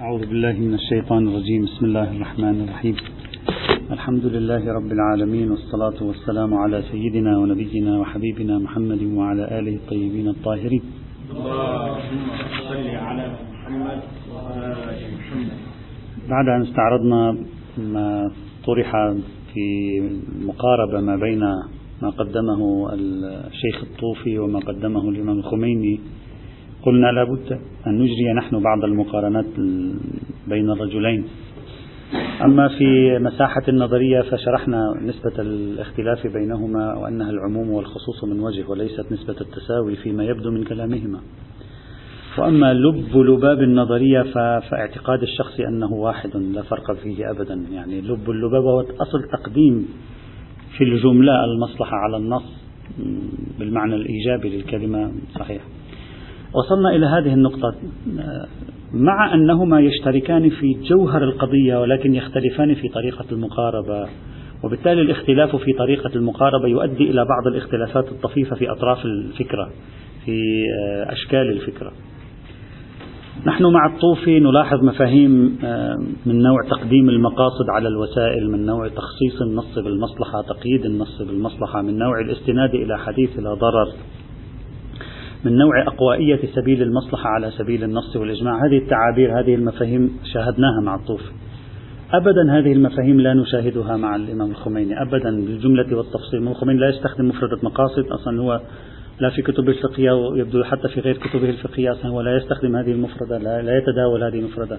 أعوذ بالله من الشيطان الرجيم. بسم الله الرحمن الرحيم. الحمد لله رب العالمين والصلاة والسلام على سيدنا ونبينا وحبيبنا محمد وعلى آله الطيبين الطاهرين. بعد أن استعرضنا ما طرح في مقاربة ما بين ما قدمه الشيخ الطوفي وما قدمه الإمام الخميني قلنا لابد أن نجري نحن بعض المقارنات بين الرجلين. أما في مساحة النظرية فشرحنا نسبة الاختلاف بينهما وأنها العموم والخصوص من وجه وليست نسبة التساوي فيما يبدو من كلامهما. وأما لب لباب النظرية فاعتقاد الشخص أنه واحد لا فرق فيه أبدا. يعني لب اللباب هو أصل تقديم في الجملة المصلحة على النص بالمعنى الإيجابي للكلمة صحيح. وصلنا إلى هذه النقطة. مع أنهما يشتركان في جوهر القضية ولكن يختلفان في طريقة المقاربة وبالتالي الاختلاف في طريقة المقاربة يؤدي إلى بعض الاختلافات الطفيفة في أطراف الفكرة في أشكال الفكرة. نحن مع الطوفي نلاحظ مفاهيم من نوع تقديم المقاصد على الوسائل من نوع تخصيص النص بالمصلحة تقييد النص بالمصلحة من نوع الاستناد إلى حديث لا ضرر. من نوع أقوائية سبيل المصلحة على سبيل النص والإجماع. هذه التعابير هذه المفاهيم شاهدناها مع الطوفي. أبدا هذه المفاهيم لا نشاهدها مع الإمام الخميني أبدا بالجملة والتفصيل. الإمام الخميني لا يستخدم مفردة مقاصد أصلا هو لا في كتب الفقهية ويبدو حتى في غير كتبه الفقهية أصلا هو لا يستخدم هذه المفردة لا, لا يتداول هذه المفردة.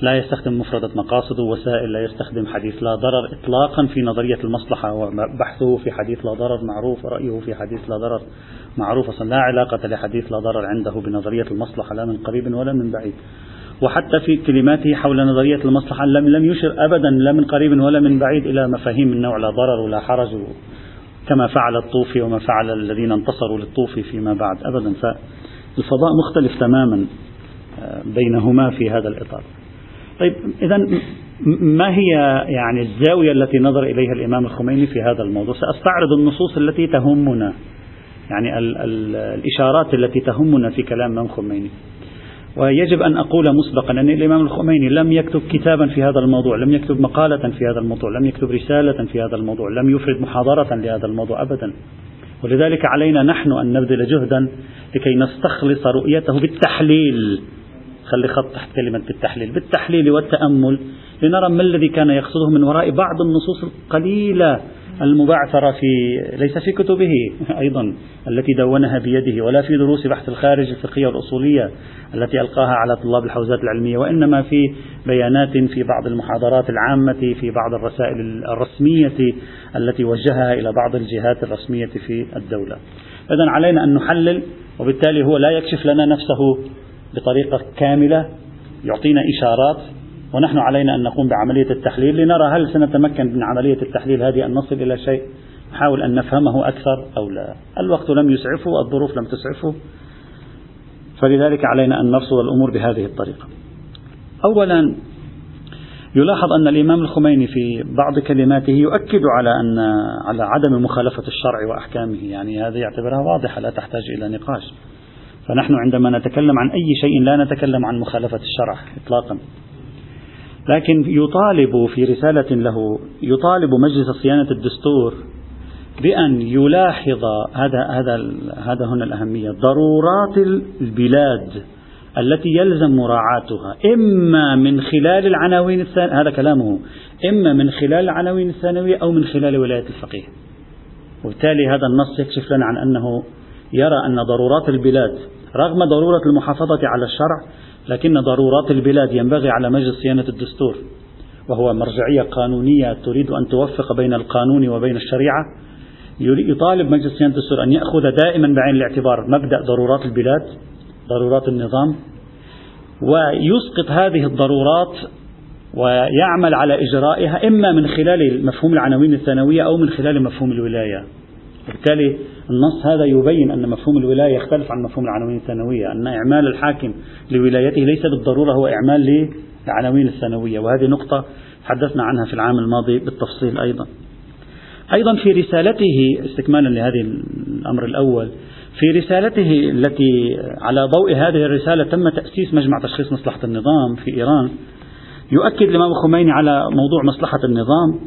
لا يستخدم مفردة مقاصد ووسائل لا يستخدم حديث لا ضرر إطلاقا في نظرية المصلحة وبحثه في حديث لا ضرر معروف ورأيه في حديث لا ضرر معروف أصلا لا علاقة لحديث لا ضرر عنده بنظرية المصلحة لا من قريب ولا من بعيد. وحتى في كلماته حول نظرية المصلحة لم لم يشر أبدا لا من قريب ولا من بعيد إلى مفاهيم من نوع لا ضرر ولا حرج كما فعل الطوفي وما فعل الذين انتصروا للطوفي فيما بعد أبدا. فالفضاء مختلف تماما بينهما في هذا الإطار. طيب إذا ما هي يعني الزاوية التي نظر إليها الإمام الخميني في هذا الموضوع؟ سأستعرض النصوص التي تهمنا يعني ال ال الإشارات التي تهمنا في كلام الإمام الخميني. ويجب أن أقول مسبقا أن الإمام الخميني لم يكتب كتابا في هذا الموضوع لم يكتب مقالة في هذا الموضوع لم يكتب رسالة في هذا الموضوع لم يفرد محاضرة لهذا الموضوع أبدا. ولذلك علينا نحن أن نبذل جهدا لكي نستخلص رؤيته بالتحليل. خلي خط تحت كلمة بالتحليل. بالتحليل والتأمل. لنرى ما الذي كان يقصده من وراء بعض النصوص القليلة المبعثرة في ليس في كتبه أيضا التي دونها بيده ولا في دروس بحث الخارج الفقهية والأصولية التي ألقاها على طلاب الحوزات العلمية وإنما في بيانات في بعض المحاضرات العامة في بعض الرسائل الرسمية التي وجهها إلى بعض الجهات الرسمية في الدولة. إذا علينا أن نحلل وبالتالي هو لا يكشف لنا نفسه بطريقة كاملة يعطينا إشارات ونحن علينا أن نقوم بعملية التحليل لنرى هل سنتمكن من عملية التحليل هذه أن نصل إلى شيء. نحاول أن نفهمه أكثر أو لا. الوقت لم يسعفه الظروف لم تسعفه. فلذلك علينا أن نرصد الأمور بهذه الطريقة. أولا يلاحظ أن الإمام الخميني في بعض كلماته يؤكد على أن على عدم مخالفة الشرع وأحكامه. يعني هذه يعتبرها واضحة لا تحتاج إلى نقاش. فنحن عندما نتكلم عن أي شيء لا نتكلم عن مخالفة الشرع إطلاقا. لكن يطالب في رسالة له يطالب مجلس صيانة الدستور بأن يلاحظ هذا هذا هذا هنا الأهمية. ضرورات البلاد التي يلزم مراعاتها إما من خلال العناوين الثانوية هذا كلامه إما من خلال العناوين الثانوية أو من خلال ولاية الفقيه. وبالتالي هذا النص يكشف لنا عن أنه يرى أن ضرورات البلاد رغم ضرورة المحافظة على الشرع لكن ضرورات البلاد ينبغي على مجلس صيانة الدستور وهو مرجعية قانونية تريد أن توفق بين القانون وبين الشريعة. يطالب مجلس صيانة الدستور أن يأخذ دائما بعين الاعتبار مبدأ ضرورات البلاد ضرورات النظام ويسقط هذه الضرورات ويعمل على إجرائها إما من خلال مفهوم العناوين الثانوية أو من خلال مفهوم الولاية. وبالتالي النص هذا يبين أن مفهوم الولاية يختلف عن مفهوم العناوين الثانوية أن إعمال الحاكم لولايته ليس بالضرورة هو إعمال للعناوين الثانوية وهذه نقطة تحدثنا عنها في العام الماضي بالتفصيل أيضا. أيضا في رسالته استكمالا لهذه الأمر الأول في رسالته التي على ضوء هذه الرسالة تم تأسيس مجمع تشخيص مصلحة النظام في إيران يؤكد الإمام الخميني على موضوع مصلحة النظام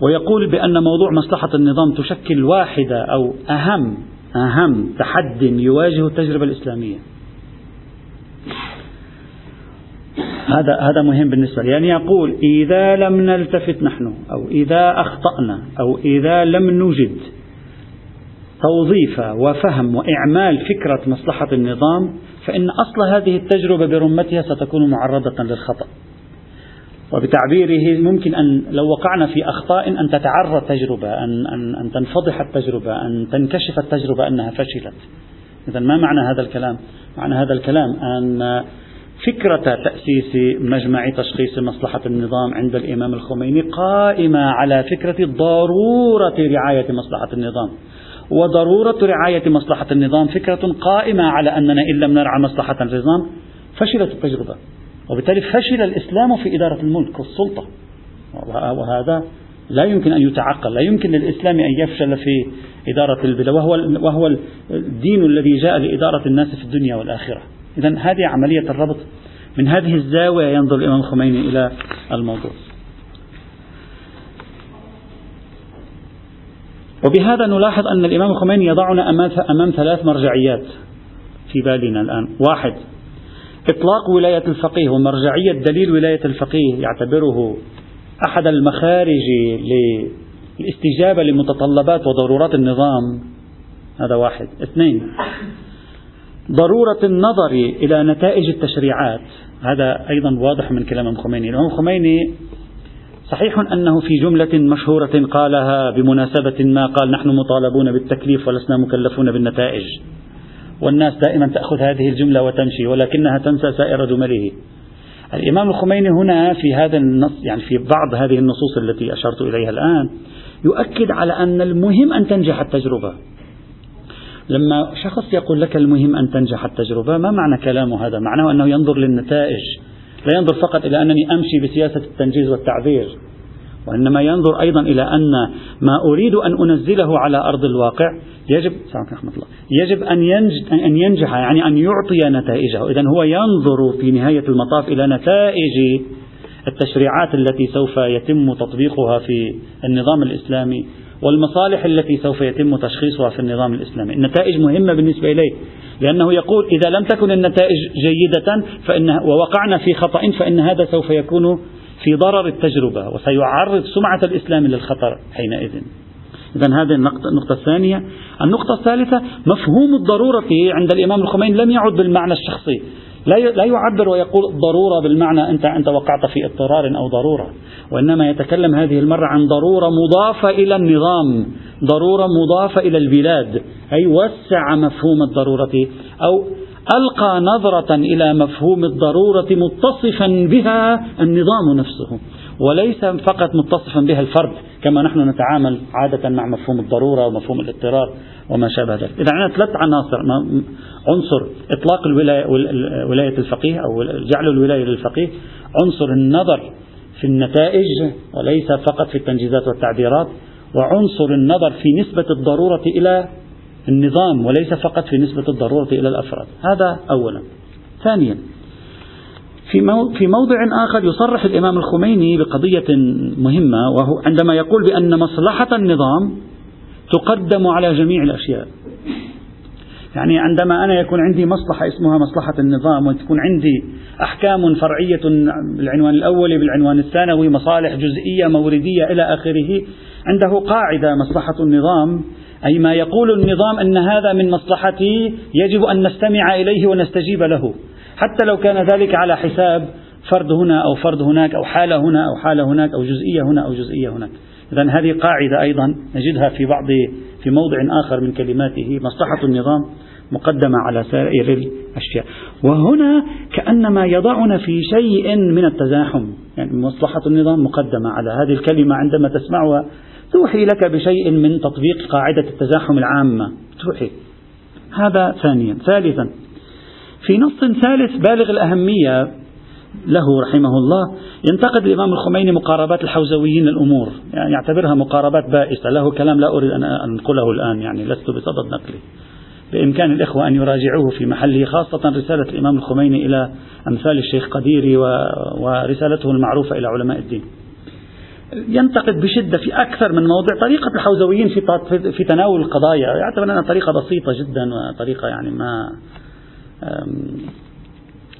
ويقول بأن موضوع مصلحة النظام تشكل واحدة أو أهم أهم تحد يواجه التجربة الإسلامية. هذا هذا مهم بالنسبة لي. يعني يقول إذا لم نلتفت نحن أو إذا أخطأنا أو إذا لم نوجد توظيف وفهم وإعمال فكرة مصلحة النظام فإن أصل هذه التجربة برمتها ستكون معرضة للخطأ. وبتعبيره ممكن أن لو وقعنا في أخطاء أن تتعرى التجربة أن, أن, أن تنفضح التجربة أن تنكشف التجربة أنها فشلت. إذا ما معنى هذا الكلام؟ معنى هذا الكلام أن فكرة تأسيس مجمع تشخيص مصلحة النظام عند الإمام الخميني قائمة على فكرة ضرورة رعاية مصلحة النظام. وضرورة رعاية مصلحة النظام فكرة قائمة على أننا إن لم نرعى مصلحة النظام فشلت التجربة. وبالتالي فشل الإسلام في إدارة الملك والسلطة. وهذا لا يمكن أن يتعقل لا يمكن للإسلام أن يفشل في إدارة البلاد وهو, وهو الدين الذي جاء لإدارة الناس في الدنيا والآخرة. إذا هذه عملية الربط من هذه الزاوية ينظر الإمام الخميني إلى الموضوع. وبهذا نلاحظ أن الإمام الخميني يضعنا أمام ثلاث مرجعيات في بالنا الآن. واحد إطلاق ولاية الفقيه ومرجعية دليل ولاية الفقيه يعتبره أحد المخارج للاستجابة لمتطلبات وضرورات النظام. هذا واحد. اثنين ضرورة النظر إلى نتائج التشريعات. هذا أيضا واضح من كلام الخميني الإمام الخميني صحيح أنه في جملة مشهورة قالها بمناسبة ما قال نحن مطالبون بالتكليف ولسنا مكلفون بالنتائج. والناس دائما تأخذ هذه الجملة وتمشي ولكنها تنسى سائر جمله. الإمام الخميني هنا في هذا النص يعني في بعض هذه النصوص التي أشرت إليها الآن يؤكد على أن المهم أن تنجح التجربة. لما شخص يقول لك المهم أن تنجح التجربة ما معنى كلامه هذا؟ معناه أنه ينظر للنتائج لا ينظر فقط إلى أنني أمشي بسياسة التنجيز والتعبير. وإنما ينظر أيضا إلى أن ما أريد أن أنزله على أرض الواقع يجب رحمة الله. يجب أن ينجح, أن ينجح يعني أن يعطي نتائجه. إذا هو ينظر في نهاية المطاف إلى نتائج التشريعات التي سوف يتم تطبيقها في النظام الإسلامي والمصالح التي سوف يتم تشخيصها في النظام الإسلامي. النتائج مهمة بالنسبة إليه لأنه يقول إذا لم تكن النتائج جيدة فإن ووقعنا في خطأ فإن هذا سوف يكون في ضرر التجربة وسيعرض سمعة الإسلام للخطر حينئذ. إذا هذه النقطة, النقطة الثانية. النقطة الثالثة مفهوم الضرورة عند الإمام الخميني لم يعد بالمعنى الشخصي. لا يعبر ويقول ضرورة بالمعنى أنت أنت وقعت في اضطرار أو ضرورة. وإنما يتكلم هذه المرة عن ضرورة مضافة إلى النظام ضرورة مضافة إلى البلاد. أي وسع مفهوم الضرورة أو ألقى نظرة إلى مفهوم الضرورة متصفا بها النظام نفسه وليس فقط متصفا بها الفرد كما نحن نتعامل عادة مع مفهوم الضرورة ومفهوم الاضطرار وما شابه ذلك. إذا عندنا ثلاث عناصر عنصر إطلاق الولاية ولاية الفقيه أو جعل الولاية للفقيه عنصر النظر في النتائج وليس فقط في التنجيزات والتعبيرات وعنصر النظر في نسبة الضرورة إلى النظام وليس فقط في نسبة الضرورة إلى الأفراد. هذا أولا. ثانيا في موضع آخر يصرح الإمام الخميني بقضية مهمة وهو عندما يقول بأن مصلحة النظام تقدم على جميع الأشياء. يعني عندما أنا يكون عندي مصلحة اسمها مصلحة النظام وتكون عندي أحكام فرعية بالعنوان الأولي بالعنوان الثانوي مصالح جزئية موردية إلى آخره عنده قاعدة مصلحة النظام أي ما يقول النظام أن هذا من مصلحتي يجب أن نستمع إليه ونستجيب له. حتى لو كان ذلك على حساب فرد هنا أو فرد هناك أو حالة هنا أو حالة هناك أو جزئية هنا أو جزئية هناك. إذا هذه قاعدة أيضا نجدها في بعض في موضع آخر من كلماته. مصلحة النظام مقدمة على سائر الأشياء. وهنا كأنما يضعنا في شيء من التزاحم. يعني مصلحة النظام مقدمة على هذه الكلمة عندما تسمعها توحي لك بشيء من تطبيق قاعدة التزاحم العامة. توحي. هذا ثانيا. ثالثا في نص ثالث بالغ الأهمية له رحمه الله ينتقد الإمام الخميني مقاربات الحوزويين الأمور يعني يعتبرها مقاربات بائسة. له كلام لا أريد أن أنقله الآن يعني لست بصدد نقله بإمكان الإخوة أن يراجعوه في محله خاصة رسالة الإمام الخميني إلى أمثال الشيخ قديري ورسالته المعروفة إلى علماء الدين. ينتقد بشدة في أكثر من موضع. طريقة الحوزويين في في تناول القضايا يعتبر أنها طريقة بسيطة جدا وطريقة يعني ما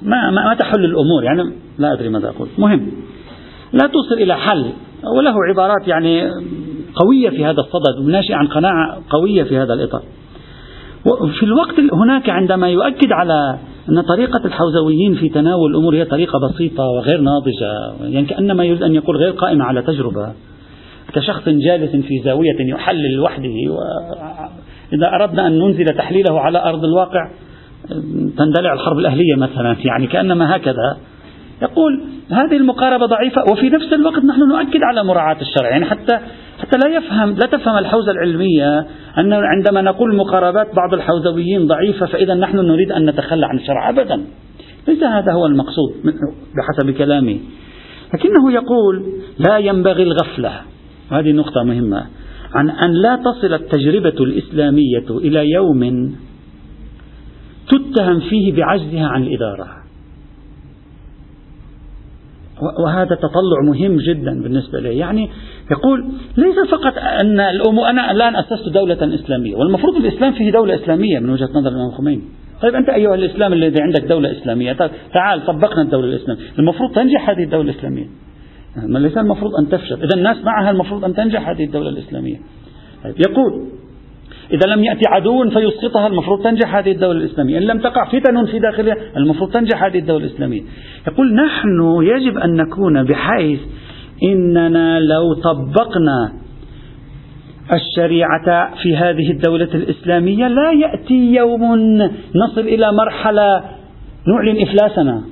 ما ما تحل الأمور. يعني لا أدري ماذا أقول. مهم. لا توصل إلى حل. وله عبارات يعني قوية في هذا الصدد وناشئة عن قناعة قوية في هذا الإطار. وفي الوقت هناك عندما يؤكد على أن طريقة الحوزويين في تناول الأمور هي طريقة بسيطة وغير ناضجة. يعني كأنما يريد أن يقول غير قائمة على تجربة. كشخص جالس في زاوية يحلل وحده وإذا أردنا أن ننزل تحليله على أرض الواقع تندلع الحرب الأهلية مثلا. يعني كأنما هكذا. يقول هذه المقاربة ضعيفة وفي نفس الوقت نحن نؤكد على مراعاة الشرع. يعني حتى حتى لا يفهم لا تفهم الحوزة العلمية أن عندما نقول مقاربات بعض الحوزويين ضعيفة فإذا نحن نريد أن نتخلى عن الشرع أبدا. ليس هذا هو المقصود بحسب كلامه لكنه يقول لا ينبغي الغفلة. هذه نقطة مهمة. عن أن لا تصل التجربة الإسلامية إلى يوم تتهم فيه بعجزها عن الإدارة. وهذا تطلع مهم جدا بالنسبة لي. يعني يقول ليس فقط أن أنا الآن أسست دولة إسلامية والمفروض الإسلام فيه دولة إسلامية من وجهة نظر الإمام الخميني. طيب أنت أيها الإسلام الذي عندك دولة إسلامية تعال طبقنا الدولة الإسلامية. المفروض تنجح هذه الدولة الإسلامية. ليس المفروض أن تفشل. إذا الناس معها المفروض أن تنجح هذه الدولة الإسلامية. طيب يقول إذا لم يأتي عدو فيسقطها المفروض تنجح هذه الدولة الإسلامية. إن لم تقع فتن في داخلها المفروض تنجح هذه الدولة الإسلامية. يقول نحن يجب أن نكون بحيث إننا لو طبقنا الشريعة في هذه الدولة الإسلامية لا يأتي يوم نصل إلى مرحلة نعلن إفلاسنا.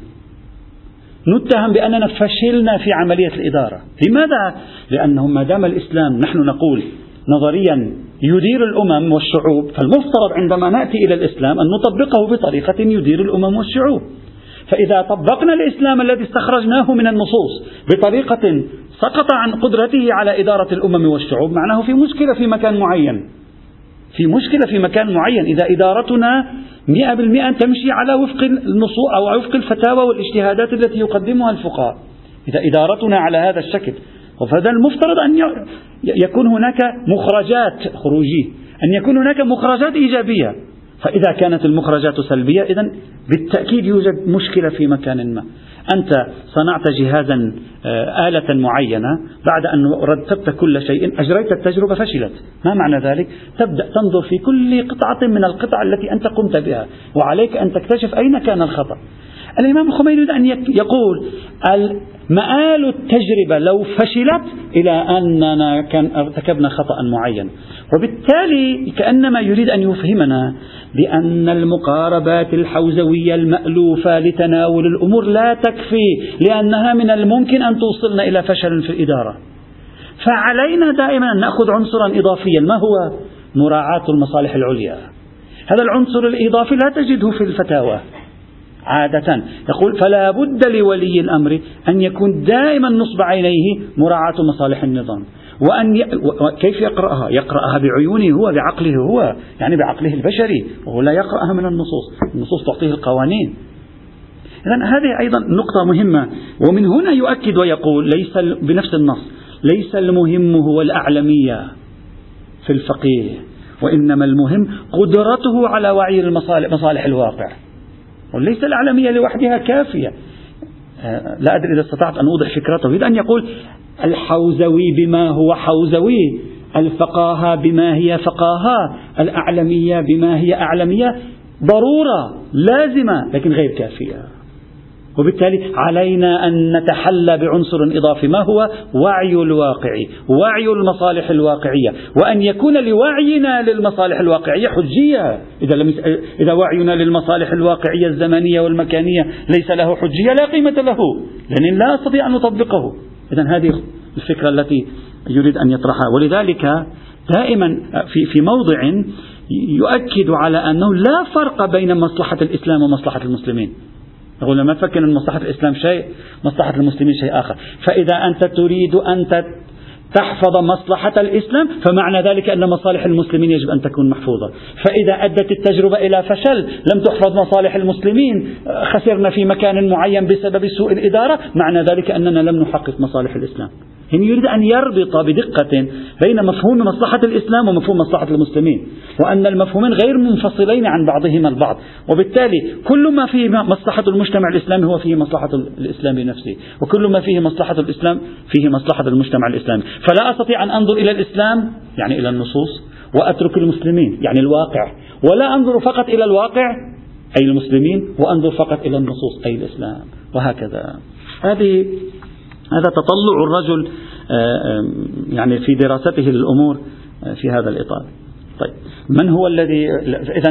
نتهم بأننا فشلنا في عملية الإدارة. لماذا؟ لأنه ما دام الإسلام نحن نقول نظريا يدير الأمم والشعوب فالمفترض عندما نأتي إلى الإسلام أن نطبقه بطريقة يدير الأمم والشعوب. فإذا طبقنا الإسلام الذي استخرجناه من النصوص بطريقة سقط عن قدرته على إدارة الأمم والشعوب معناه في مشكلة في مكان معين. في مشكلة في مكان معين. إذا إدارتنا مئة بالمئة تمشي على وفق النصوص أو وفق الفتاوى والاجتهادات التي يقدمها الفقهاء. إذا إدارتنا على هذا الشكل فهذا المفترض أن يكون هناك مخرجات خروجي أن يكون هناك مخرجات إيجابية. فإذا كانت المخرجات سلبية إذا بالتأكيد يوجد مشكلة في مكان ما. أنت صنعت جهازا آه، آلة معينة بعد أن رتبت كل شيء أجريت التجربة فشلت. ما معنى ذلك؟ تبدأ تنظر في كل قطعة من القطع التي أنت قمت بها وعليك أن تكتشف أين كان الخطأ. الإمام الخميني يريد أن يقول مآل التجربة لو فشلت إلى أننا كان ارتكبنا خطأ معين. وبالتالي كأنما يريد أن يفهمنا بأن المقاربات الحوزوية المألوفة لتناول الأمور لا تكفي لأنها من الممكن أن توصلنا إلى فشل في الإدارة. فعلينا دائما أن نأخذ عنصرا إضافيا. ما هو؟ مراعاة المصالح العليا. هذا العنصر الإضافي لا تجده في الفتاوى. عادة. يقول فلا بد لولي الأمر أن يكون دائما نصب عينيه مراعاة مصالح النظام. وأن ي... كيف يقرأها؟ يقرأها بعيونه هو بعقله هو يعني بعقله البشري وهو لا يقرأها من النصوص. النصوص تعطيه القوانين. إذا هذه أيضا نقطة مهمة. ومن هنا يؤكد ويقول ليس بنفس النص ليس المهم هو الأعلمية في الفقيه وإنما المهم قدرته على وعي المصالح مصالح الواقع. وليس الأعلمية لوحدها كافية. آه، لا أدري إذا استطعت أن أوضح فكرته يريد أن يقول الحوزوي بما هو حوزوي الفقاهة بما هي فقاهة الأعلمية بما هي أعلمية. ضرورة لازمة لكن غير كافية. وبالتالي علينا أن نتحلى بعنصر إضافي ما هو؟ وعي الواقع وعي المصالح الواقعية. وأن يكون لوعينا للمصالح الواقعية حجية. إذا, لم إذا وعينا للمصالح الواقعية الزمنية والمكانية ليس له حجية لا قيمة له. لأن لا أستطيع أن نطبقه. إذا هذه الفكرة التي يريد أن يطرحها. ولذلك دائما في في موضع يؤكد على أنه لا فرق بين مصلحة الإسلام ومصلحة المسلمين. يقول ما تفكر أن مصلحة الإسلام شيء مصلحة المسلمين شيء آخر. فإذا أنت تريد أن تحفظ مصلحة الإسلام فمعنى ذلك أن مصالح المسلمين يجب أن تكون محفوظة. فإذا أدت التجربة إلى فشل لم تحفظ مصالح المسلمين خسرنا في مكان معين بسبب سوء الإدارة معنى ذلك أننا لم نحقق مصالح الإسلام. يعني يريد أن يربط بدقة بين مفهوم مصلحة الإسلام ومفهوم مصلحة المسلمين وأن المفهومين غير منفصلين عن بعضهما البعض. وبالتالي كل ما فيه مصلحة المجتمع الإسلامي هو فيه مصلحة الإسلام نفسه وكل ما فيه مصلحة الإسلام فيه مصلحة المجتمع الإسلامي. فلا أستطيع أن أنظر إلى الإسلام يعني إلى النصوص وأترك المسلمين يعني الواقع. ولا أنظر فقط إلى الواقع أي المسلمين وأنظر فقط إلى النصوص أي الإسلام. وهكذا. هذه هذا تطلع الرجل آه، يعني في دراسته للأمور آه، في هذا الإطار. طيب. من هو الذي إذا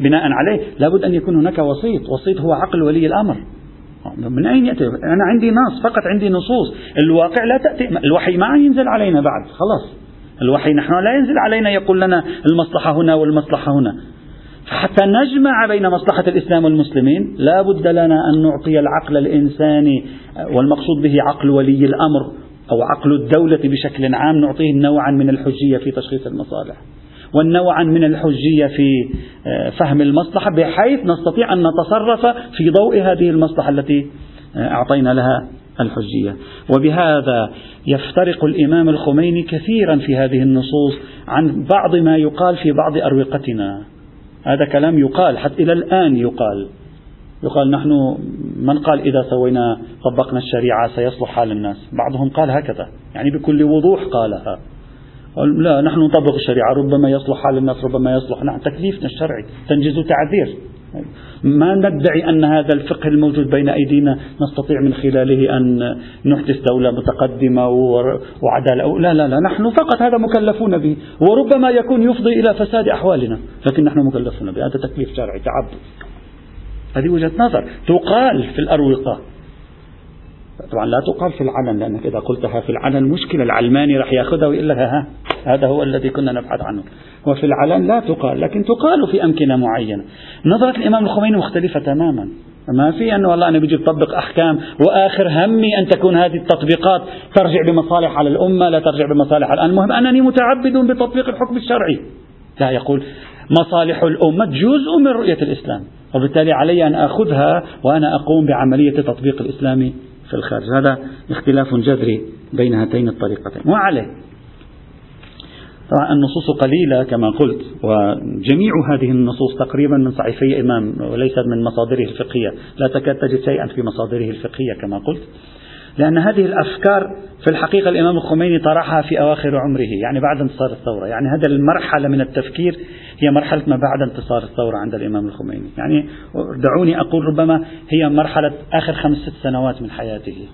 بناء عليه لابد أن يكون هناك وسيط. وسيط هو عقل ولي الأمر. من أين يأتي؟ أنا عندي نص فقط عندي نصوص. الواقع لا تأتي. الوحي ما ينزل علينا بعد خلاص. الوحي نحن لا ينزل علينا يقول لنا المصلحة هنا والمصلحة هنا. فحتى نجمع بين مصلحة الإسلام والمسلمين لا بد لنا أن نعطي العقل الإنساني والمقصود به عقل ولي الأمر أو عقل الدولة بشكل عام نعطيه نوعا من الحجية في تشخيص المصالح. والنوعا من الحجية في آه، فهم المصلحة بحيث نستطيع أن نتصرف في ضوء هذه المصلحة التي آه، أعطينا لها الحجية. وبهذا يفترق الإمام الخميني كثيرا في هذه النصوص عن بعض ما يقال في بعض أروقتنا. هذا كلام يقال حتى إلى الآن يقال. يقال نحن من قال إذا سوينا طبقنا الشريعة سيصلح حال الناس؟ بعضهم قال هكذا يعني بكل وضوح قالها. لا نحن نطبق الشريعة ربما يصلح حال الناس ربما يصلح. نعم تكليفنا الشرعي تنجز تعذير ما ندعي أن هذا الفقه الموجود بين أيدينا نستطيع من خلاله أن نحدث دولة متقدمة وعدالة. لا لا لا نحن فقط هذا مكلفون به وربما يكون يفضي إلى فساد أحوالنا لكن نحن مكلفون به. هذا تكليف شرعي تعبد هذه وجهة نظر تقال في الأروقة. طبعا لا تقال في العلن لأنك إذا قلتها في العلن مشكلة العلماني راح يأخذها ويقول لك ها هذا هو الذي كنا نبحث عنه. وفي العلن لا تقال لكن تقال في أمكنة معينة. نظرة الإمام الخميني مختلفة تماما. ما في أنه والله أنا بيجي بطبق أحكام وآخر همي أن تكون هذه التطبيقات ترجع بمصالح على الأمة لا ترجع بمصالح على المهم أنني متعبد بتطبيق الحكم الشرعي. لا يقول مصالح الأمة جزء من رؤية الإسلام وبالتالي علي أن أخذها وأنا أقوم بعملية تطبيق الإسلام في الخارج. هذا اختلاف جذري بين هاتين الطريقتين. وعليه. طبعا النصوص قليلة كما قلت وجميع هذه النصوص تقريبا من صحيفي إمام وليست من مصادره الفقهية. لا تكاد تجد شيئا في مصادره الفقهية كما قلت. لأن هذه الأفكار في الحقيقة الإمام الخميني طرحها في أواخر عمره يعني بعد انتصار الثورة يعني هذا المرحلة من التفكير هي مرحلة ما بعد انتصار الثورة عند الإمام الخميني. يعني دعوني أقول ربما هي مرحلة آخر خمس ست سنوات من حياته.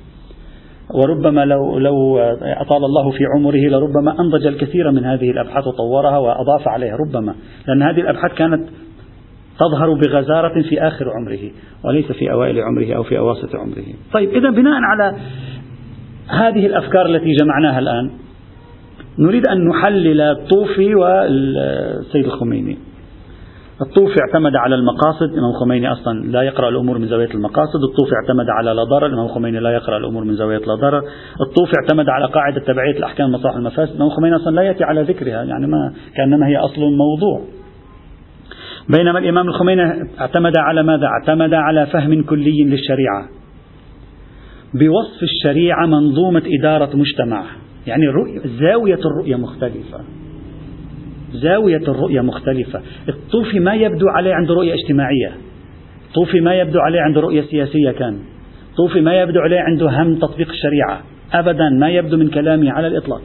وربما لو لو أطال الله في عمره لربما أنضج الكثير من هذه الأبحاث وطورها وأضاف عليها ربما لأن هذه الأبحاث كانت تظهر بغزارة في آخر عمره وليس في أوائل عمره أو في أواسط عمره. طيب إذا بناء على هذه الأفكار التي جمعناها الآن نريد أن نحلل الطوفي والسيد الخميني. الطوفي اعتمد على المقاصد الإمام الخميني أصلا لا يقرأ الأمور من زاوية المقاصد الطوفي اعتمد على لا ضرر الإمام الخميني لا يقرأ الأمور من زاوية لا ضرر. الطوفي اعتمد على قاعدة تبعية الأحكام المصالح المفاسد الإمام الخميني أصلا لا يأتي على ذكرها يعني ما كأنما هي أصل موضوع. بينما الإمام الخميني اعتمد على ماذا؟ اعتمد على فهم كلي للشريعة. بوصف الشريعة منظومة إدارة مجتمع. يعني الرؤية زاوية الرؤية مختلفة. زاوية الرؤية مختلفة. الطوفي ما يبدو عليه عنده رؤية اجتماعية. طوفي ما يبدو عليه عنده رؤية سياسية كان. طوفي ما يبدو عليه عنده هم تطبيق الشريعة. أبدا ما يبدو من كلامه على الإطلاق.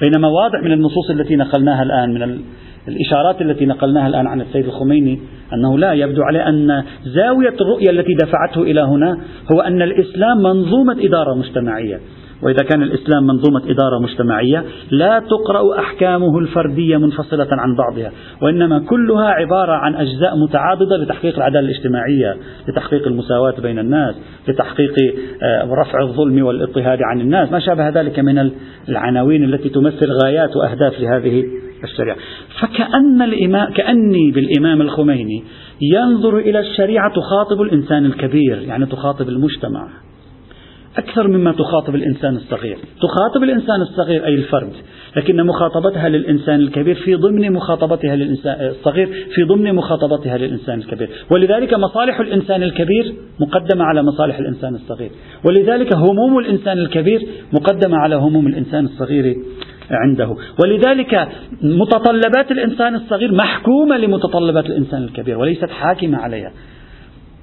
بينما واضح من النصوص التي نقلناها الآن من الإشارات التي نقلناها الآن عن السيد الخميني أنه لا يبدو عليه أن زاوية الرؤية التي دفعته إلى هنا هو أن الإسلام منظومة إدارة مجتمعية. وإذا كان الإسلام منظومة إدارة مجتمعية لا تقرأ أحكامه الفردية منفصلة عن بعضها وإنما كلها عبارة عن أجزاء متعاضدة لتحقيق العدالة الاجتماعية لتحقيق المساواة بين الناس لتحقيق آه، رفع الظلم والاضطهاد عن الناس. ما شابه ذلك من العناوين التي تمثل غايات وأهداف لهذه الشريعة. فكأن الإمام كأني بالإمام الخميني ينظر إلى الشريعة تخاطب الإنسان الكبير يعني تخاطب المجتمع. أكثر مما تخاطب الإنسان الصغير. تخاطب الإنسان الصغير أي الفرد لكن مخاطبتها للإنسان الكبير في ضمن مخاطبتها للإنسان الصغير في ضمن مخاطبتها للإنسان الكبير. ولذلك مصالح الإنسان الكبير مقدمة على مصالح الإنسان الصغير. ولذلك هموم الإنسان الكبير مقدمة على هموم الإنسان الصغير. عنده. ولذلك متطلبات الإنسان الصغير محكومة لمتطلبات الإنسان الكبير وليست حاكمة عليها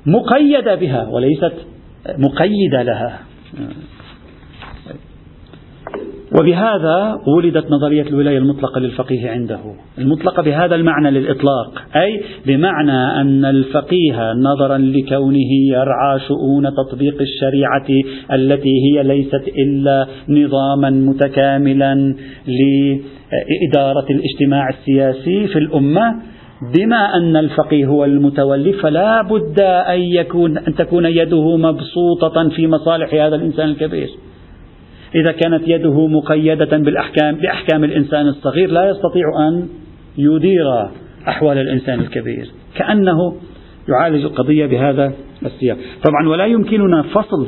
مقيدة بها وليست مقيدة لها. وبهذا ولدت نظرية الولاية المطلقة للفقيه عنده. المطلقة بهذا المعنى للإطلاق أي بمعنى أن الفقيه نظرا لكونه يرعى شؤون تطبيق الشريعة التي هي ليست إلا نظاما متكاملا لإدارة الاجتماع السياسي في الأمة بما أن الفقيه هو المتولي فلا بد أن, يكون أن تكون يده مبسوطة في مصالح هذا الإنسان الكبير. إذا كانت يده مقيدة بالأحكام بأحكام الإنسان الصغير لا يستطيع أن يدير أحوال الإنسان الكبير. كأنه يعالج القضية بهذا السياق. طبعا ولا يمكننا فصل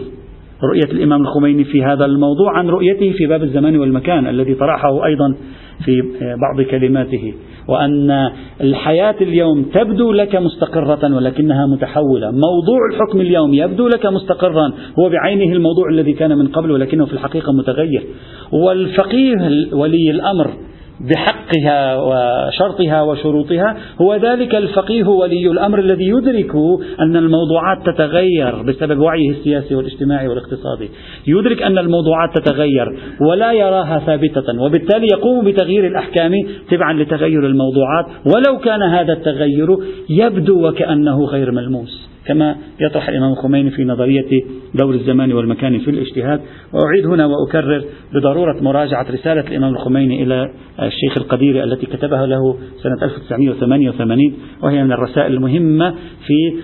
رؤية الإمام الخميني في هذا الموضوع عن رؤيته في باب الزمان والمكان الذي طرحه أيضا في بعض كلماته. وأن الحياة اليوم تبدو لك مستقرة ولكنها متحولة. موضوع الحكم اليوم يبدو لك مستقرا. هو بعينه الموضوع الذي كان من قبل ولكنه في الحقيقة متغير. والفقيه ولي الأمر بحقها وشرطها وشروطها هو ذلك الفقيه ولي الأمر الذي يدرك أن الموضوعات تتغير بسبب وعيه السياسي والاجتماعي والاقتصادي، يدرك أن الموضوعات تتغير ولا يراها ثابتة، وبالتالي يقوم بتغيير الأحكام تبعا لتغير الموضوعات، ولو كان هذا التغير يبدو وكأنه غير ملموس. كما يطرح الإمام الخميني في نظرية دور الزمان والمكان في الاجتهاد. وأعيد هنا وأكرر بضرورة مراجعة رسالة الإمام الخميني إلى الشيخ القديري التي كتبها له سنة 1988 وهي من الرسائل المهمة في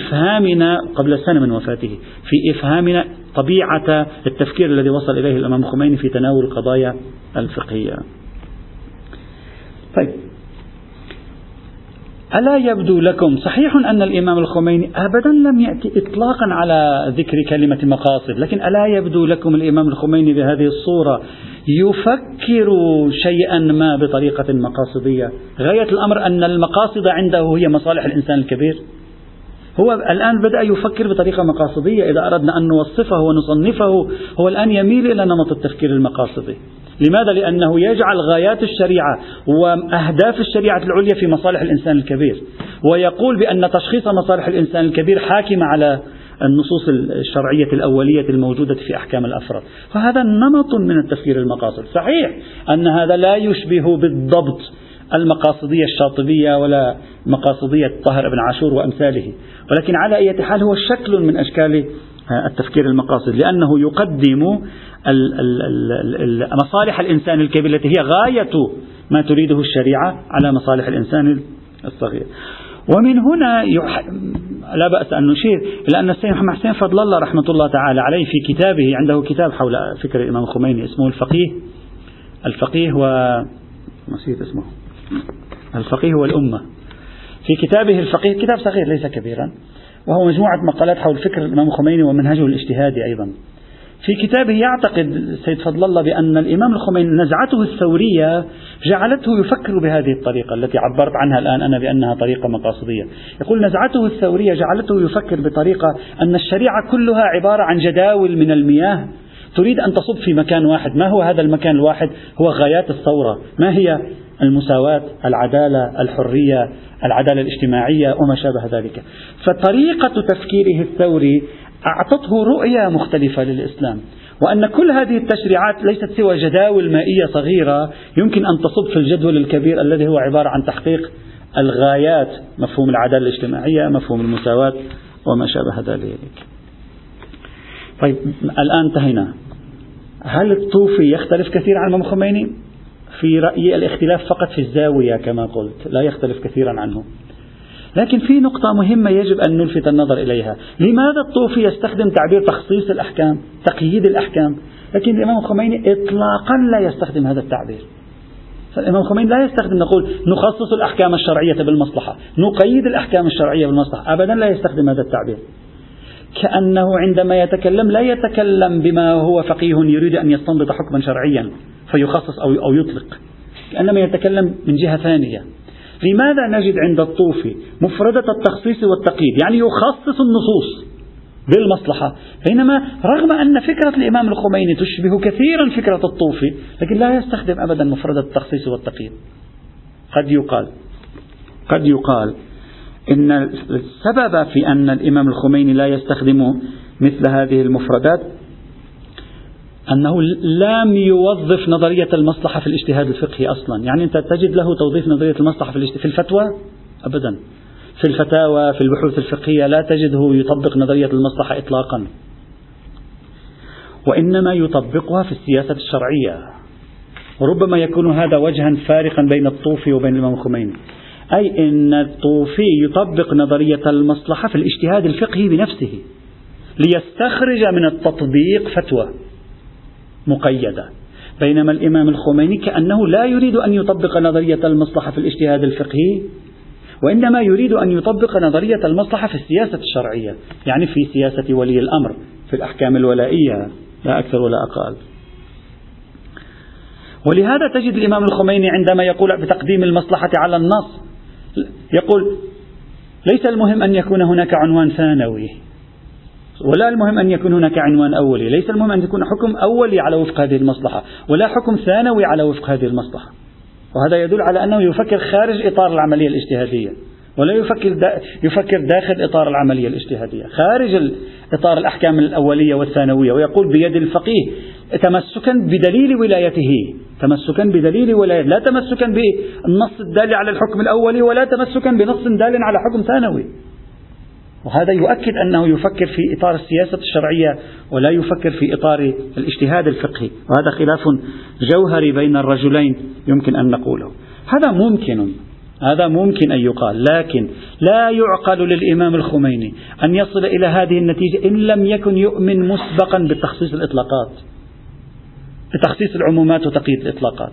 إفهامنا قبل سنة من وفاته في إفهامنا طبيعة التفكير الذي وصل إليه الإمام الخميني في تناول القضايا الفقهية. طيب. ألا يبدو لكم صحيح أن الإمام الخميني أبدا لم يأتي إطلاقا على ذكر كلمة مقاصد لكن ألا يبدو لكم الإمام الخميني بهذه الصورة يفكر شيئا ما بطريقة مقاصدية؟ غاية الأمر أن المقاصد عنده هي مصالح الإنسان الكبير. هو الآن بدأ يفكر بطريقة مقاصدية إذا أردنا أن نوصفه ونصنفه هو الآن يميل إلى نمط التفكير المقاصدي. لماذا؟ لأنه يجعل غايات الشريعة وأهداف الشريعة العليا في مصالح الإنسان الكبير. ويقول بأن تشخيص مصالح الإنسان الكبير حاكم على النصوص الشرعية الأولية الموجودة في أحكام الأفراد. فهذا نمط من التفكير المقاصد. صحيح أن هذا لا يشبه بالضبط المقاصدية الشاطبية ولا مقاصدية طاهر بن عاشور وأمثاله. ولكن على أي حال هو شكل من أشكال التفكير المقاصد لأنه يقدم مصالح الإنسان الكبير التي هي غاية ما تريده الشريعة على مصالح الإنسان الصغير. ومن هنا يح... لا بأس أن نشير إلى أن السيد محمد حسين فضل الله رحمة الله تعالى عليه في كتابه عنده كتاب حول فكر الإمام الخميني اسمه الفقيه الفقيه و نسيت اسمه. الفقيه والأمة. في كتابه الفقيه كتاب صغير ليس كبيرا وهو مجموعة مقالات حول فكر الإمام الخميني ومنهجه الاجتهادي أيضا. في كتابه يعتقد السيد فضل الله بأن الإمام الخميني نزعته الثورية جعلته يفكر بهذه الطريقة التي عبرت عنها الآن أنا بأنها طريقة مقاصدية. يقول نزعته الثورية جعلته يفكر بطريقة أن الشريعة كلها عبارة عن جداول من المياه. تريد أن تصب في مكان واحد. ما هو هذا المكان الواحد؟ هو غايات الثورة. ما هي المساواة العدالة الحرية العدالة الاجتماعية وما شابه ذلك. فطريقة تفكيره الثوري أعطته رؤية مختلفة للإسلام. وأن كل هذه التشريعات ليست سوى جداول مائية صغيرة يمكن أن تصب في الجدول الكبير الذي هو عبارة عن تحقيق الغايات مفهوم العدالة الاجتماعية مفهوم المساواة وما شابه ذلك. طيب الآن انتهينا. هل الطوفي يختلف كثيرا عن الإمام الخميني؟ في رأيي الاختلاف فقط في الزاوية كما قلت لا يختلف كثيرا عنه. لكن في نقطة مهمة يجب أن نلفت النظر إليها. لماذا الطوفي يستخدم تعبير تخصيص الأحكام تقييد الأحكام؟ لكن الإمام الخميني إطلاقا لا يستخدم هذا التعبير. فالإمام الخميني لا يستخدم نقول نخصص الأحكام الشرعية بالمصلحة نقيد الأحكام الشرعية بالمصلحة. أبدا لا يستخدم هذا التعبير. كأنه عندما يتكلم لا يتكلم بما هو فقيه يريد أن يستنبط حكما شرعيا فيخصص أو أو يطلق. كأنما يتكلم من جهة ثانية. لماذا نجد عند الطوفي مفردة التخصيص والتقييد؟ يعني يخصص النصوص بالمصلحة. بينما رغم أن فكرة الإمام الخميني تشبه كثيرا فكرة الطوفي لكن لا يستخدم أبدا مفردة التخصيص والتقييد. قد يقال قد يقال إن السبب في أن الإمام الخميني لا يستخدم مثل هذه المفردات أنه لم يوظف نظرية المصلحة في الاجتهاد الفقهي أصلا. يعني أنت تجد له توظيف نظرية المصلحة في الفتوى؟ أبدا. في الفتاوى في البحوث الفقهية لا تجده يطبق نظرية المصلحة إطلاقا. وإنما يطبقها في السياسة الشرعية. وربما يكون هذا وجها فارقا بين الطوفي وبين الإمام الخميني أي أن الطوفي يطبق نظرية المصلحة في الاجتهاد الفقهي بنفسه ليستخرج من التطبيق فتوى. مقيدة. بينما الإمام الخميني كأنه لا يريد أن يطبق نظرية المصلحة في الاجتهاد الفقهي وإنما يريد أن يطبق نظرية المصلحة في السياسة الشرعية يعني في سياسة ولي الأمر في الأحكام الولائية لا أكثر ولا أقل. ولهذا تجد الإمام الخميني عندما يقول بتقديم المصلحة على النص يقول ليس المهم أن يكون هناك عنوان ثانوي ولا المهم أن يكون هناك عنوان أولي. ليس المهم أن يكون حكم أولي على وفق هذه المصلحة ولا حكم ثانوي على وفق هذه المصلحة. وهذا يدل على أنه يفكر خارج إطار العملية الاجتهادية ولا يفكر دا يفكر داخل إطار العملية الاجتهادية. خارج إطار الأحكام الأولية والثانوية ويقول بيد الفقيه تمسكا بدليل ولايته تمسكا بدليل ولايته لا تمسكا بالنص الدال على الحكم الأولي ولا تمسكا بنص دال على حكم ثانوي. وهذا يؤكد أنه يفكر في إطار السياسة الشرعية ولا يفكر في إطار الاجتهاد الفقهي وهذا خلاف جوهري بين الرجلين يمكن أن نقوله. هذا ممكن هذا ممكن أن يقال لكن لا يعقل للإمام الخميني أن يصل إلى هذه النتيجة إن لم يكن يؤمن مسبقا بتخصيص الإطلاقات بتخصيص العمومات وتقييد الإطلاقات.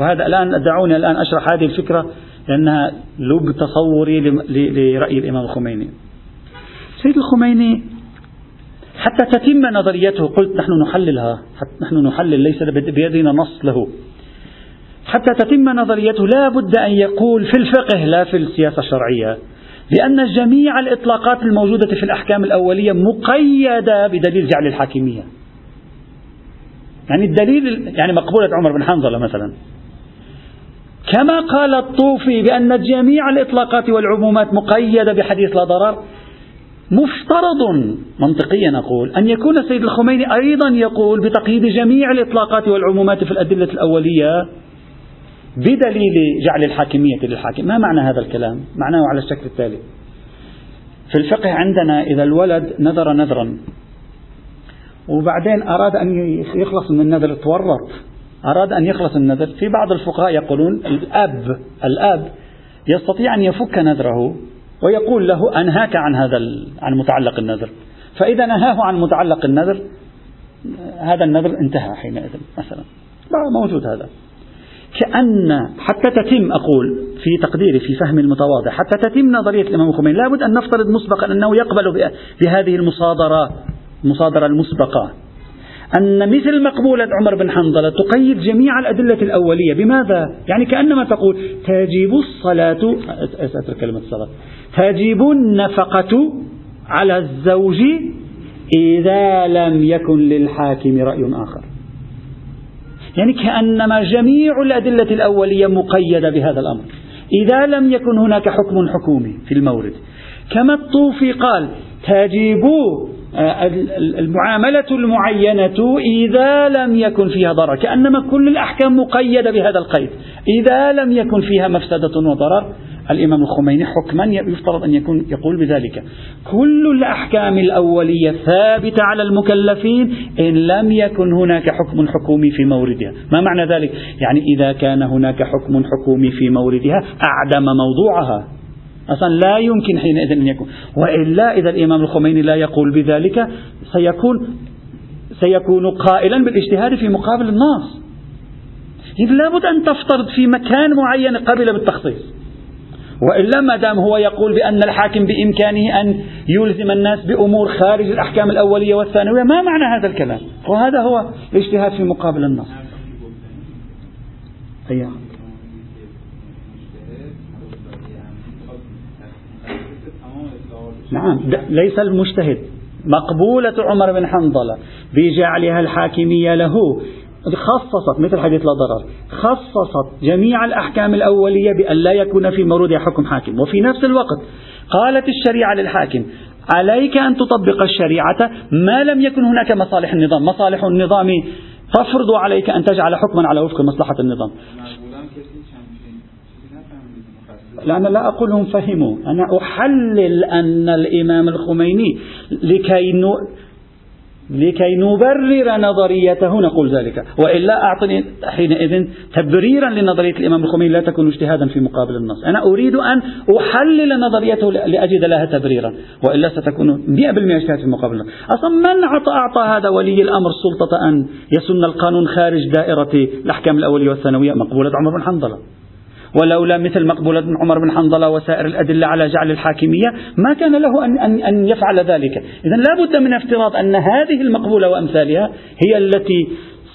وهذا الآن دعوني الآن أشرح هذه الفكرة لأنها لب تصوري لرأي الإمام الخميني. سيد الخميني. حتى تتم نظريته. قلت نحن نحللها. نحن نحلل ليس بيدنا نص له. حتى تتم نظريته لا بد أن يقول في الفقه لا في السياسة الشرعية لأن جميع الإطلاقات الموجودة في الأحكام الأولية مقيدة بدليل جعل الحاكمية. يعني الدليل يعني مقبولة عمر بن حنظلة مثلا. كما قال الطوفي بأن جميع الإطلاقات والعمومات مقيدة بحديث لا ضرر مفترض منطقيا أقول أن يكون السيد الخميني أيضا يقول بتقييد جميع الإطلاقات والعمومات في الأدلة الأولية بدليل جعل الحاكمية للحاكم. ما معنى هذا الكلام؟ معناه على الشكل التالي. في الفقه عندنا إذا الولد نذر نذرا وبعدين أراد أن يخلص من النذر تورط. أراد أن يخلص من النذر. في بعض الفقهاء يقولون الأب الأب يستطيع أن يفك نذره ويقول له أنهاك عن هذا عن متعلق النذر. فإذا نهاه عن متعلق النذر هذا النذر انتهى حينئذ مثلا. موجود هذا. كأن حتى تتم أقول في تقديري في فهم المتواضع حتى تتم نظرية الإمام الخميني لابد أن نفترض مسبقا أنه يقبل بهذه المصادرة المصادرة المسبقة. أن مثل مقبولة عمر بن حنظلة تقيد جميع الأدلة الأولية. بماذا؟ يعني كأنما تقول تجب الصلاة أترك كلمة الصلاة. تجب النفقة على الزوج إذا لم يكن للحاكم رأي آخر. يعني كأنما جميع الأدلة الأولية مقيدة بهذا الأمر. إذا لم يكن هناك حكم حكومي في المورد. كما الطوفي قال تجب المعاملة المعينة إذا لم يكن فيها ضرر كأنما كل الأحكام مقيدة بهذا القيد. إذا لم يكن فيها مفسدة وضرر الإمام الخميني حكما يفترض أن يكون يقول بذلك. كل الأحكام الأولية ثابتة على المكلفين إن لم يكن هناك حكم حكومي في موردها. ما معنى ذلك؟ يعني إذا كان هناك حكم حكومي في موردها أعدم موضوعها. أصلا لا يمكن حينئذ أن يكون. وإلا إذا الإمام الخميني لا يقول بذلك سيكون سيكون قائلا بالاجتهاد في مقابل النص إذ لابد أن تفترض في مكان معين قبل بالتخصيص. وإلا ما دام هو يقول بأن الحاكم بإمكانه أن يلزم الناس بأمور خارج الأحكام الأولية والثانوية ما معنى هذا الكلام؟ وهذا هو الاجتهاد في مقابل النص أيه. نعم. ليس المجتهد. مقبولة عمر بن حنظلة بجعلها الحاكمية له. خصصت مثل حديث لا ضرر خصصت جميع الأحكام الأولية بأن لا يكون في موردها حكم حاكم. وفي نفس الوقت قالت الشريعة للحاكم عليك أن تطبق الشريعة ما لم يكن هناك مصالح النظام. مصالح النظام تفرض عليك أن تجعل حكما على وفق مصلحة النظام. لا أنا لا أقول هم فهموا. أنا أحلل أن الإمام الخميني لكي لكي نبرر نظريته نقول ذلك. وإلا أعطني حينئذ تبريرا لنظرية الإمام الخميني لا تكون اجتهادا في مقابل النص. أنا أريد أن أحلل نظريته لأجد لها تبريرا. وإلا ستكون 100% اجتهاد في مقابل النص. أصلا من أعطى, أعطى هذا ولي الأمر سلطة أن يسن القانون خارج دائرة الأحكام الأولية والثانوية؟ مقبولة عمر بن حنظلة. ولولا مثل مقبولة بن عمر بن حنظلة وسائر الأدلة على جعل الحاكمية ما كان له أن, أن, أن يفعل ذلك. إذا لا بد من افتراض أن هذه المقبولة وأمثالها هي التي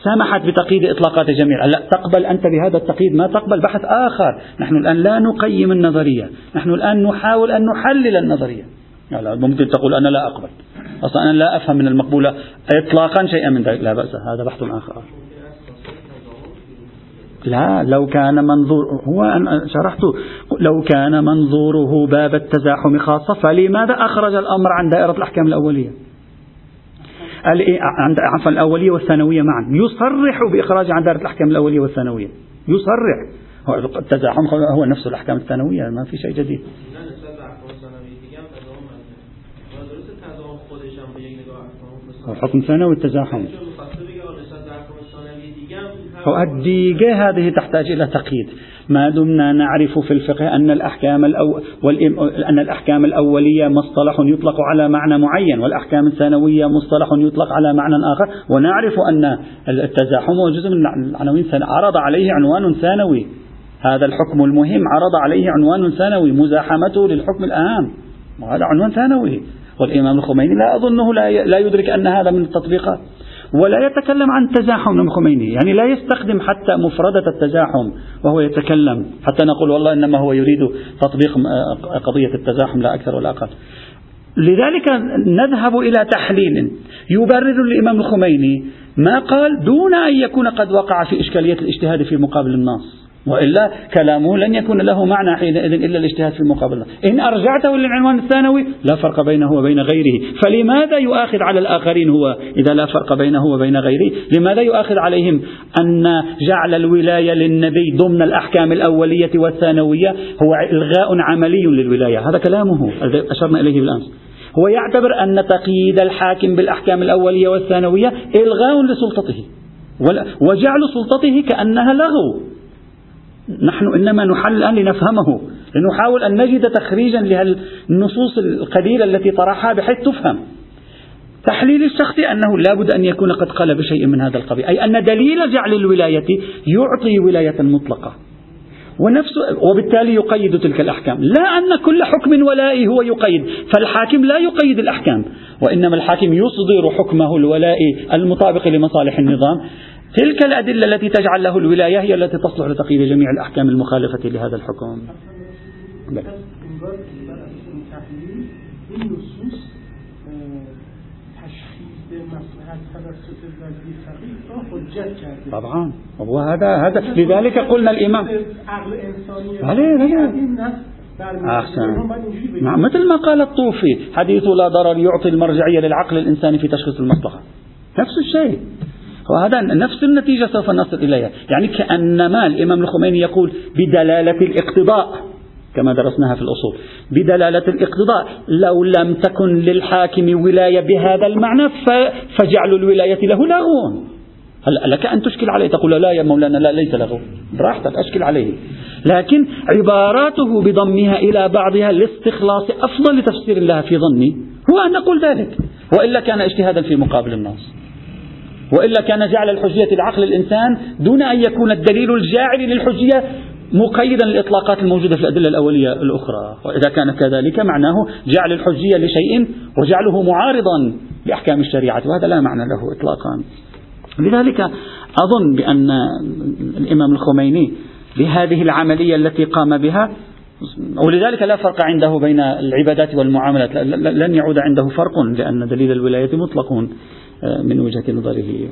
سمحت بتقييد إطلاقات الجميع. لا تقبل أنت بهذا التقييد ما تقبل بحث آخر. نحن الآن لا نقيم النظرية. نحن الآن نحاول أن نحلل النظرية. لا ممكن تقول أنا لا أقبل. أصلا أنا لا أفهم من المقبولة إطلاقا شيئا من ذلك. لا بأس هذا بحث آخر. لا لو كان منظور هو أنا شرحت. لو كان منظوره باب التزاحم خاصة فلماذا أخرج الأمر عن دائرة الأحكام الأولية؟ عفوا الأولية والثانوية معا. يصرح بإخراج عن دائرة الأحكام الأولية والثانوية. يصرح. التزاحم هو نفس الأحكام الثانوية ما في شيء جديد. حكم ثانوي التزاحم. الديجة هذه تحتاج إلى تقييد. ما دمنا نعرف في الفقه أن الأحكام الأو أن الأحكام الأولية مصطلح يطلق على معنى معين والأحكام الثانوية مصطلح يطلق على معنى آخر. ونعرف أن التزاحم هو جزء من العناوين عرض عليه عنوان ثانوي. هذا الحكم المهم عرض عليه عنوان ثانوي. مزاحمته للحكم الأهم. وهذا عنوان ثانوي. والإمام الخميني لا أظنه لا يدرك أن هذا من التطبيقات. ولا يتكلم عن تزاحم الخميني يعني لا يستخدم حتى مفردة التزاحم وهو يتكلم. حتى نقول والله إنما هو يريد تطبيق آه، قضية التزاحم لا أكثر ولا أقل. لذلك نذهب إلى تحليل. يبرر الإمام الخميني ما قال دون أن يكون قد وقع في إشكالية الاجتهاد في مقابل النص. وإلا كلامه لن يكون له معنى حينئذ إلا الاجتهاد في المقابلة. إن أرجعته للعنوان الثانوي لا فرق بينه وبين غيره. فلماذا يؤاخذ على الآخرين هو؟ إذا لا فرق بينه وبين غيره. لماذا يؤاخذ عليهم؟ أن جعل الولاية للنبي ضمن الأحكام الأولية والثانوية هو إلغاء عملي للولاية. هذا كلامه أشرنا إليه بالأمس هو يعتبر أن تقييد الحاكم بالأحكام الأولية والثانوية إلغاء لسلطته. وجعل سلطته كأنها لغو. نحن إنما نحل الآن لنفهمه لنحاول أن نجد تخريجا للنصوص القليلة التي طرحها بحيث تفهم. تحليل الشخصي أنه لا بد أن يكون قد قال بشيء من هذا القبيل أي أن دليل جعل الولاية يعطي ولاية مطلقة. ونفس وبالتالي يقيد تلك الأحكام. لا أن كل حكم ولائي هو يقيد فالحاكم لا يقيد الأحكام. وإنما الحاكم يصدر حكمه الولائي المطابق لمصالح النظام. تلك الأدلة التي تجعل له الولاية هي التي تصلح لتقييد جميع الأحكام المخالفة لهذا الحكم. طبعا. وهذا هذا لذلك قلنا الإمام. أحسن. نعم مثل ما قال الطوفي حديث لا ضرر يعطي المرجعية للعقل الإنساني في تشخيص المصلحة. نفس الشيء. وهذا نفس النتيجة سوف نصل إليها. يعني كأنما الإمام الخميني يقول بدلالة الاقتضاء كما درسناها في الأصول. بدلالة الاقتضاء. لو لم تكن للحاكم ولاية بهذا المعنى فجعل الولاية له لغو لك أن تشكل عليه تقول لا يا مولانا لا ليس لغو براحتك أشكل عليه. لكن عباراته بضمها إلى بعضها لاستخلاص أفضل تفسير لها في ظني هو أن نقول ذلك. وإلا كان اجتهادا في مقابل النص وإلا كان جعل الحجية لعقل الإنسان دون أن يكون الدليل الجاعل للحجية مقيدا للإطلاقات الموجودة في الأدلة الأولية الأخرى. وإذا كان كذلك معناه جعل الحجية لشيء وجعله معارضا لأحكام الشريعة. وهذا لا معنى له إطلاقا. لذلك أظن بأن الإمام الخميني بهذه العملية التي قام بها ولذلك لا فرق عنده بين العبادات والمعاملات لن يعود عنده فرق لأن دليل الولاية مطلق من وجهة نظره.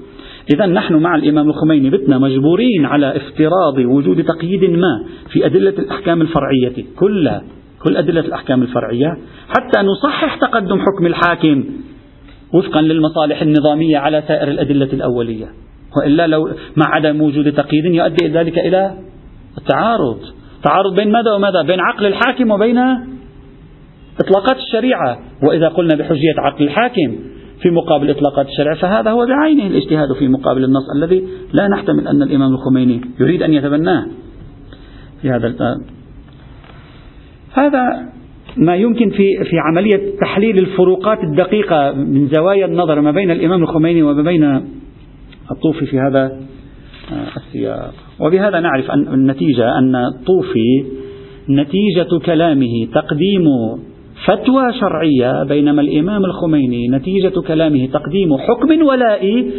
إذا نحن مع الإمام الخميني بتنا مجبورين على افتراض وجود تقييد ما في أدلة الأحكام الفرعية كلها كل أدلة الأحكام الفرعية حتى نصحح تقدم حكم الحاكم. وفقا للمصالح النظامية على سائر الأدلة الأولية. وإلا لو مع عدم وجود تقييد يؤدي ذلك إلى التعارض. تعارض بين ماذا وماذا؟ بين عقل الحاكم وبين إطلاقات الشريعة. وإذا قلنا بحجية عقل الحاكم في مقابل إطلاقات الشريعة فهذا هو بعينه الاجتهاد في مقابل النص الذي لا نحتمل أن الإمام الخميني يريد أن يتبناه في هذا الآن هذا ما يمكن في في عملية تحليل الفروقات الدقيقة من زوايا النظر ما بين الإمام الخميني وما بين الطوفي في هذا السياق. وبهذا نعرف أن النتيجة أن الطوفي نتيجة كلامه تقديم فتوى شرعية بينما الإمام الخميني نتيجة كلامه تقديم حكم ولائي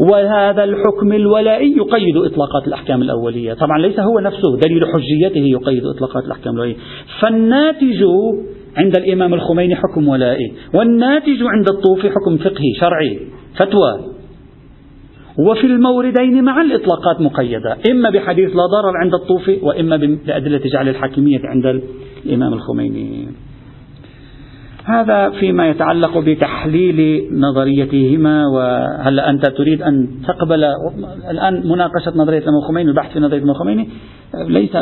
وهذا الحكم الولائي يقيد إطلاقات الأحكام الأولية. طبعا ليس هو نفسه دليل حجيته يقيد إطلاقات الأحكام الأولية. فالناتج عند الإمام الخميني حكم ولائي والناتج عند الطوفي حكم فقهي شرعي فتوى. وفي الموردين مع الإطلاقات مقيدة إما بحديث لا ضرر عند الطوفي وإما بأدلة جعل الحاكمية عند الإمام الخميني. هذا فيما يتعلق بتحليل نظريتهما وهل أنت تريد أن تقبل الآن مناقشة نظرية الإمام الخميني والبحث في نظرية الإمام الخميني؟ ليس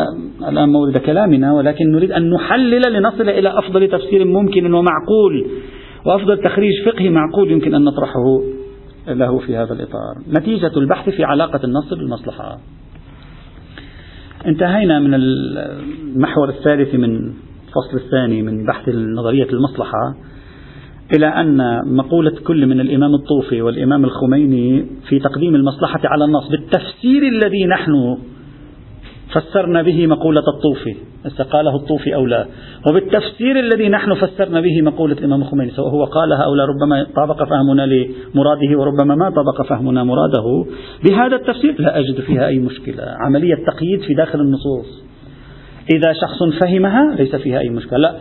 الآن مورد كلامنا ولكن نريد أن نحلل لنصل إلى أفضل تفسير ممكن ومعقول وأفضل تخريج فقهي معقول يمكن أن نطرحه له في هذا الإطار. نتيجة البحث في علاقة النص بالمصلحة. انتهينا من المحور الثالث من الفصل الثاني من بحث نظرية المصلحة إلى أن مقولة كل من الإمام الطوفي والإمام الخميني في تقديم المصلحة على النص بالتفسير الذي نحن فسرنا به مقولة الطوفي قاله الطوفي أو لا؟ وبالتفسير الذي نحن فسرنا به مقولة الإمام الخميني سواء هو قالها أو لا ربما طابق فهمنا لمراده وربما ما طابق فهمنا مراده بهذا التفسير لا أجد فيها أي مشكلة. عملية تقييد في داخل النصوص. إذا شخص فهمها ليس فيها أي مشكلة. لا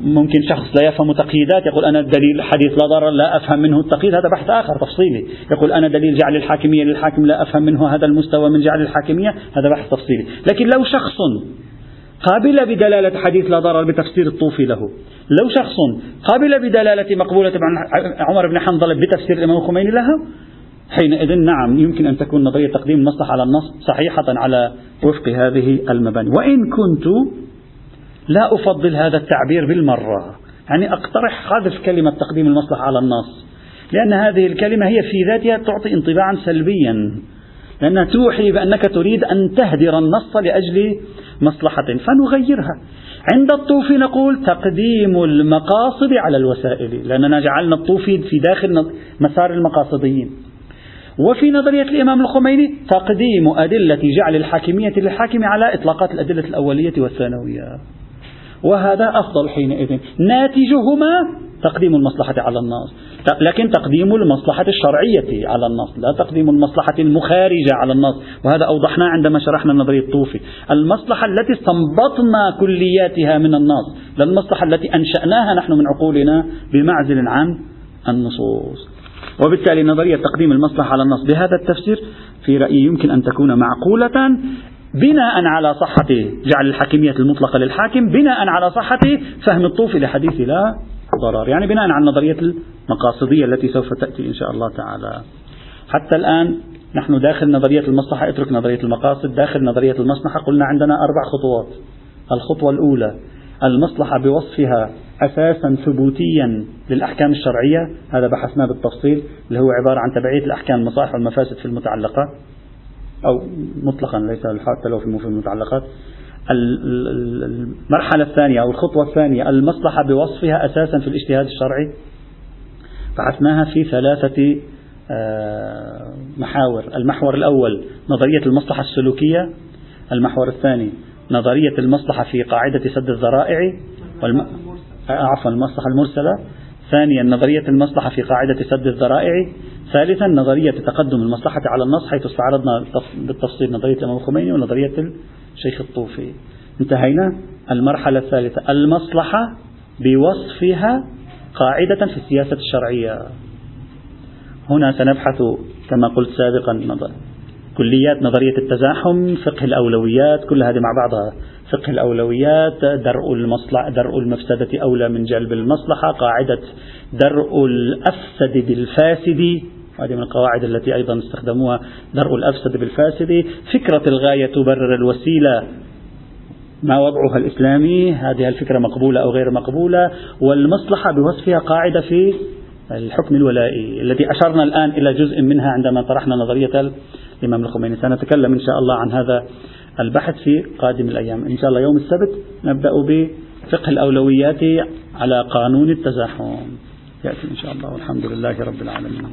ممكن شخص لا يفهم تقييدات يقول أنا الدليل حديث لا ضرر لا أفهم منه التقييد هذا بحث آخر تفصيلي. يقول أنا دليل جعل الحاكمية للحاكم لا أفهم منه هذا المستوى من جعل الحاكمية هذا بحث تفصيلي. لكن لو شخص قابل بدلالة حديث لا ضرر بتفسير الطوفي له لو شخص قابل بدلالة مقبولة عمر بن حنظلة بتفسير الإمام الخميني لها حينئذ نعم يمكن أن تكون نظرية تقديم المصلحة على النص صحيحة على وفق هذه المباني. وإن كنت لا أفضل هذا التعبير بالمرة يعني أقترح حذف كلمة تقديم المصلحة على النص لأن هذه الكلمة هي في ذاتها تعطي انطباعا سلبيا لأنها توحي بأنك تريد أن تهدر النص لأجل مصلحة. فنغيرها. عند الطوفي نقول تقديم المقاصد على الوسائل لأننا جعلنا الطوفي في داخل مسار المقاصديين. وفي نظرية الإمام الخميني تقديم أدلة جعل الحاكمية للحاكم على إطلاقات الأدلة الأولية والثانوية. وهذا أفضل حينئذ. ناتجهما تقديم المصلحة على النص. لكن تقديم المصلحة الشرعية على النص لا تقديم المصلحة المخارجة على النص. وهذا أوضحناه عندما شرحنا نظرية الطوفي. المصلحة التي استنبطنا كلياتها من النص لا المصلحة التي أنشأناها نحن من عقولنا بمعزل عن النصوص. وبالتالي نظرية تقديم المصلحة على النص. بهذا التفسير في رأيي يمكن أن تكون معقولة. بناء على صحة جعل الحاكمية المطلقة للحاكم بناء على صحة فهم الطوفي لحديث لا ضرر يعني بناء على النظرية المقاصدية التي سوف تأتي إن شاء الله تعالى. حتى الآن نحن داخل نظرية المصلحة اترك نظرية المقاصد داخل نظرية المصلحة قلنا عندنا أربع خطوات. الخطوة الأولى المصلحة بوصفها أساسا ثبوتيا للأحكام الشرعية. هذا بحثناه بالتفصيل اللي هو عبارة عن تبعية الأحكام المصالح والمفاسد في المتعلقات أو مطلقا ليس حتى لو في المتعلقات المرحلة الثانية أو الخطوة الثانية المصلحة بوصفها أساسا في الاجتهاد الشرعي. بحثناها في ثلاثة آه، محاور. المحور الأول نظرية المصلحة السلوكية. المحور الثاني نظرية المصلحة في قاعدة سد الذرائع. والم... آه، عفوا المصلحة المرسلة. ثانيا نظرية المصلحة في قاعدة سد الذرائع. ثالثا نظرية تقدم المصلحة على النص حيث استعرضنا بالتفصيل نظرية الإمام الخميني ونظرية الشيخ الطوفي. انتهينا. المرحلة الثالثة المصلحة بوصفها قاعدة في السياسة الشرعية. هنا سنبحث كما قلت سابقا كليات نظرية التزاحم فقه الأولويات كل هذه مع بعضها. فقه الأولويات درء المصلحة درء المفسدة أولى من جلب المصلحة قاعدة درء الأفسد بالفاسد هذه من القواعد التي أيضا استخدموها درء الأفسد بالفاسد. فكرة الغاية تبرر الوسيلة. ما وضعها الإسلامي؟ هذه الفكرة مقبولة أو غير مقبولة؟ والمصلحة بوصفها قاعدة في الحكم الولائي التي أشرنا الآن إلى جزء منها عندما طرحنا نظرية الإمام الخميني. سنتكلم إن شاء الله عن هذا البحث في قادم الأيام. إن شاء الله يوم السبت نبدأ بفقه الأولويات على قانون التزاحم. يأتي إن شاء الله. والحمد لله رب العالمين.